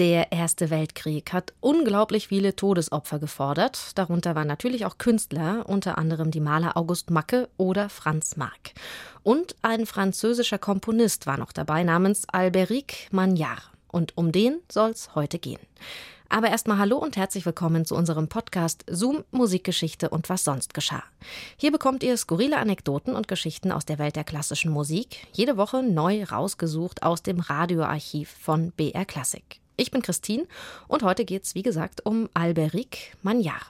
Der Erste Weltkrieg hat unglaublich viele Todesopfer gefordert. Darunter waren natürlich auch Künstler, unter anderem die Maler August Macke oder Franz Marc. Und ein französischer Komponist war noch dabei namens Alberic Magnard. Und um den soll's heute gehen. Aber erstmal hallo und herzlich willkommen zu unserem Podcast Zoom Musikgeschichte und was sonst geschah. Hier bekommt ihr skurrile Anekdoten und Geschichten aus der Welt der klassischen Musik, jede Woche neu rausgesucht aus dem Radioarchiv von BR Classic. Ich bin Christine und heute geht's wie gesagt um Alberic Magnard.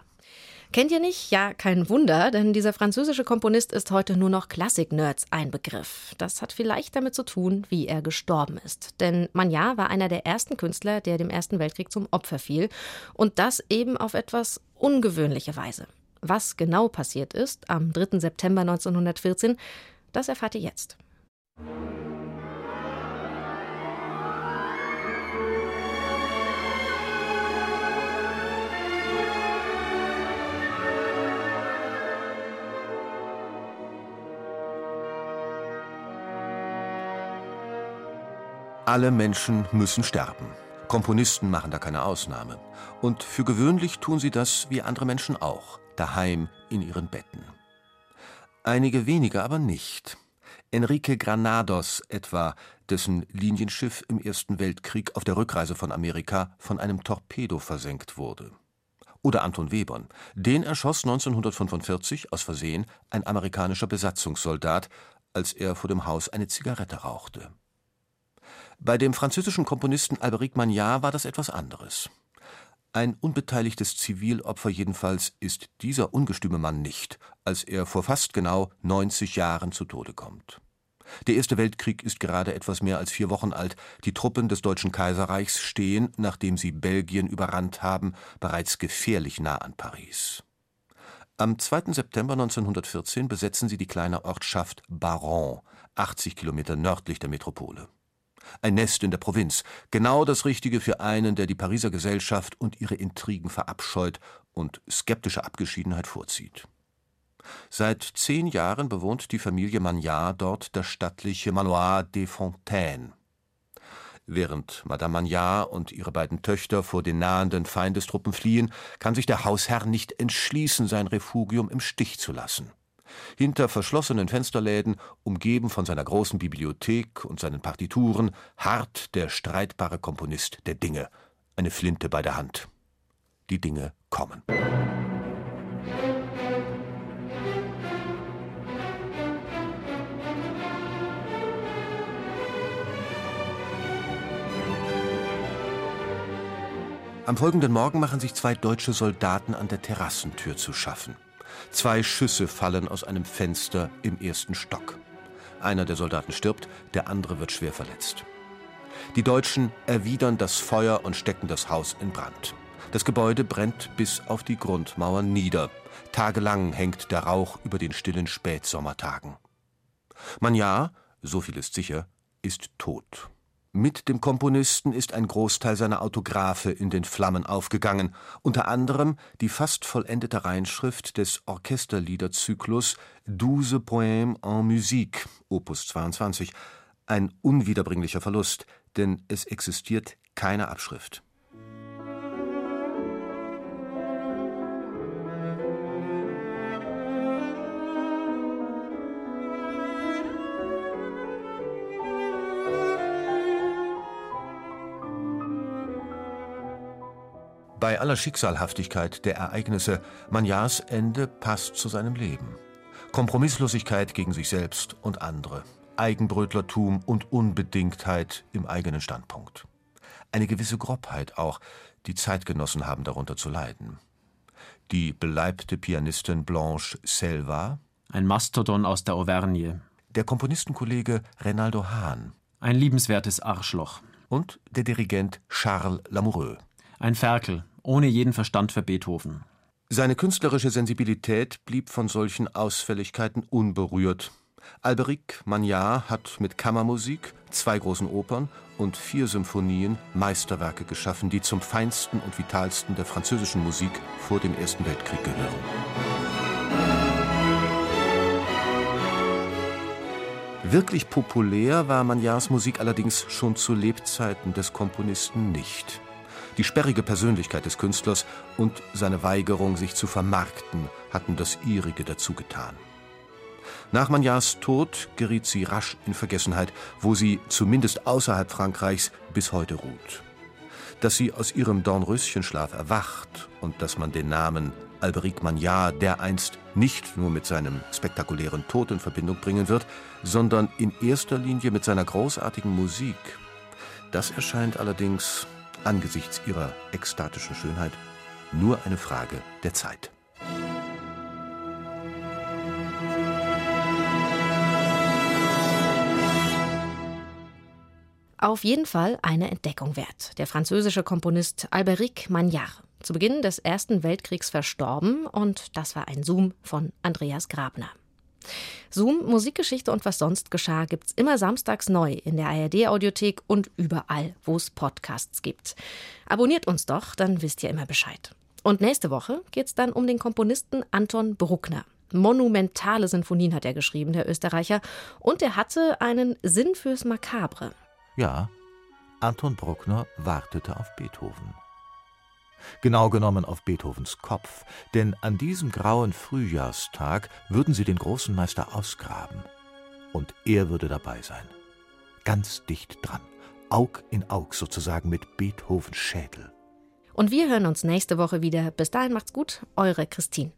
Kennt ihr nicht? Ja, kein Wunder, denn dieser französische Komponist ist heute nur noch Klassik-Nerds ein Begriff. Das hat vielleicht damit zu tun, wie er gestorben ist. Denn Magnard war einer der ersten Künstler, der dem Ersten Weltkrieg zum Opfer fiel. Und das eben auf etwas ungewöhnliche Weise. Was genau passiert ist am 3. September 1914, das erfahrt ihr jetzt. Alle Menschen müssen sterben. Komponisten machen da keine Ausnahme. Und für gewöhnlich tun sie das wie andere Menschen auch, daheim in ihren Betten. Einige wenige aber nicht. Enrique Granados etwa, dessen Linienschiff im Ersten Weltkrieg auf der Rückreise von Amerika von einem Torpedo versenkt wurde. Oder Anton Webern. Den erschoss 1945 aus Versehen ein amerikanischer Besatzungssoldat, als er vor dem Haus eine Zigarette rauchte. Bei dem französischen Komponisten Alberic Magnard war das etwas anderes. Ein unbeteiligtes Zivilopfer jedenfalls ist dieser ungestüme Mann nicht, als er vor fast genau 90 Jahren zu Tode kommt. Der Erste Weltkrieg ist gerade etwas mehr als vier Wochen alt. Die Truppen des Deutschen Kaiserreichs stehen, nachdem sie Belgien überrannt haben, bereits gefährlich nah an Paris. Am 2. September 1914 besetzen sie die kleine Ortschaft Baron, 80 Kilometer nördlich der Metropole. Ein Nest in der Provinz, genau das Richtige für einen, der die Pariser Gesellschaft und ihre Intrigen verabscheut und skeptische Abgeschiedenheit vorzieht. Seit zehn Jahren bewohnt die Familie Magnard dort das stattliche Manoir des Fontaines. Während Madame Magnard und ihre beiden Töchter vor den nahenden Feindestruppen fliehen, kann sich der Hausherr nicht entschließen, sein Refugium im Stich zu lassen. Hinter verschlossenen Fensterläden, umgeben von seiner großen Bibliothek und seinen Partituren, harrt der streitbare Komponist der Dinge, eine Flinte bei der Hand. Die Dinge kommen. Am folgenden Morgen machen sich zwei deutsche Soldaten an der Terrassentür zu schaffen. Zwei Schüsse fallen aus einem Fenster im ersten Stock. Einer der Soldaten stirbt, der andere wird schwer verletzt. Die Deutschen erwidern das Feuer und stecken das Haus in Brand. Das Gebäude brennt bis auf die Grundmauern nieder. Tagelang hängt der Rauch über den stillen Spätsommertagen. Magnard, so viel ist sicher, ist tot. Mit dem Komponisten ist ein Großteil seiner Autographe in den Flammen aufgegangen, unter anderem die fast vollendete Reinschrift des Orchesterliederzyklus Douze Poèmes en Musique, Opus 22, ein unwiederbringlicher Verlust, denn es existiert keine Abschrift. Bei aller Schicksalhaftigkeit der Ereignisse, Magnards Ende passt zu seinem Leben. Kompromisslosigkeit gegen sich selbst und andere, Eigenbrötlertum und Unbedingtheit im eigenen Standpunkt. Eine gewisse Grobheit auch, die Zeitgenossen haben darunter zu leiden. Die beleibte Pianistin Blanche Selva, ein Mastodon aus der Auvergne, der Komponistenkollege Renaldo Hahn, ein liebenswertes Arschloch und der Dirigent Charles Lamoureux. Ein Ferkel, ohne jeden Verstand für Beethoven. Seine künstlerische Sensibilität blieb von solchen Ausfälligkeiten unberührt. Alberic Magnard hat mit Kammermusik, zwei großen Opern und vier Symphonien Meisterwerke geschaffen, die zum feinsten und vitalsten der französischen Musik vor dem Ersten Weltkrieg gehören. Wirklich populär war Magnards Musik allerdings schon zu Lebzeiten des Komponisten nicht. Die sperrige Persönlichkeit des Künstlers und seine Weigerung, sich zu vermarkten, hatten das ihrige dazu getan. Nach Magnars Tod geriet sie rasch in Vergessenheit, wo sie zumindest außerhalb Frankreichs bis heute ruht. Dass sie aus ihrem Dornröschenschlaf erwacht und dass man den Namen Alberic Magnard dereinst nicht nur mit seinem spektakulären Tod in Verbindung bringen wird, sondern in erster Linie mit seiner großartigen Musik. Das erscheint allerdings angesichts ihrer ekstatischen Schönheit nur eine Frage der Zeit. Auf jeden Fall eine Entdeckung wert. Der französische Komponist Alberic Magnard. Zu Beginn des Ersten Weltkriegs verstorben und das war ein Zoom von Andreas Grabner. Zoom, Musikgeschichte und was sonst geschah gibt's immer samstags neu in der ARD-Audiothek und überall, wo es Podcasts gibt. Abonniert uns doch, dann wisst ihr immer Bescheid. Und nächste Woche geht's dann um den Komponisten Anton Bruckner. Monumentale Sinfonien hat er geschrieben, der Österreicher, und er hatte einen Sinn fürs Makabre. Ja, Anton Bruckner wartete auf Beethoven. Genau genommen auf Beethovens Kopf, denn an diesem grauen Frühjahrstag würden sie den großen Meister ausgraben. Und er würde dabei sein. Ganz dicht dran, Aug in Aug sozusagen mit Beethovens Schädel. Und wir hören uns nächste Woche wieder. Bis dahin macht's gut, eure Christine.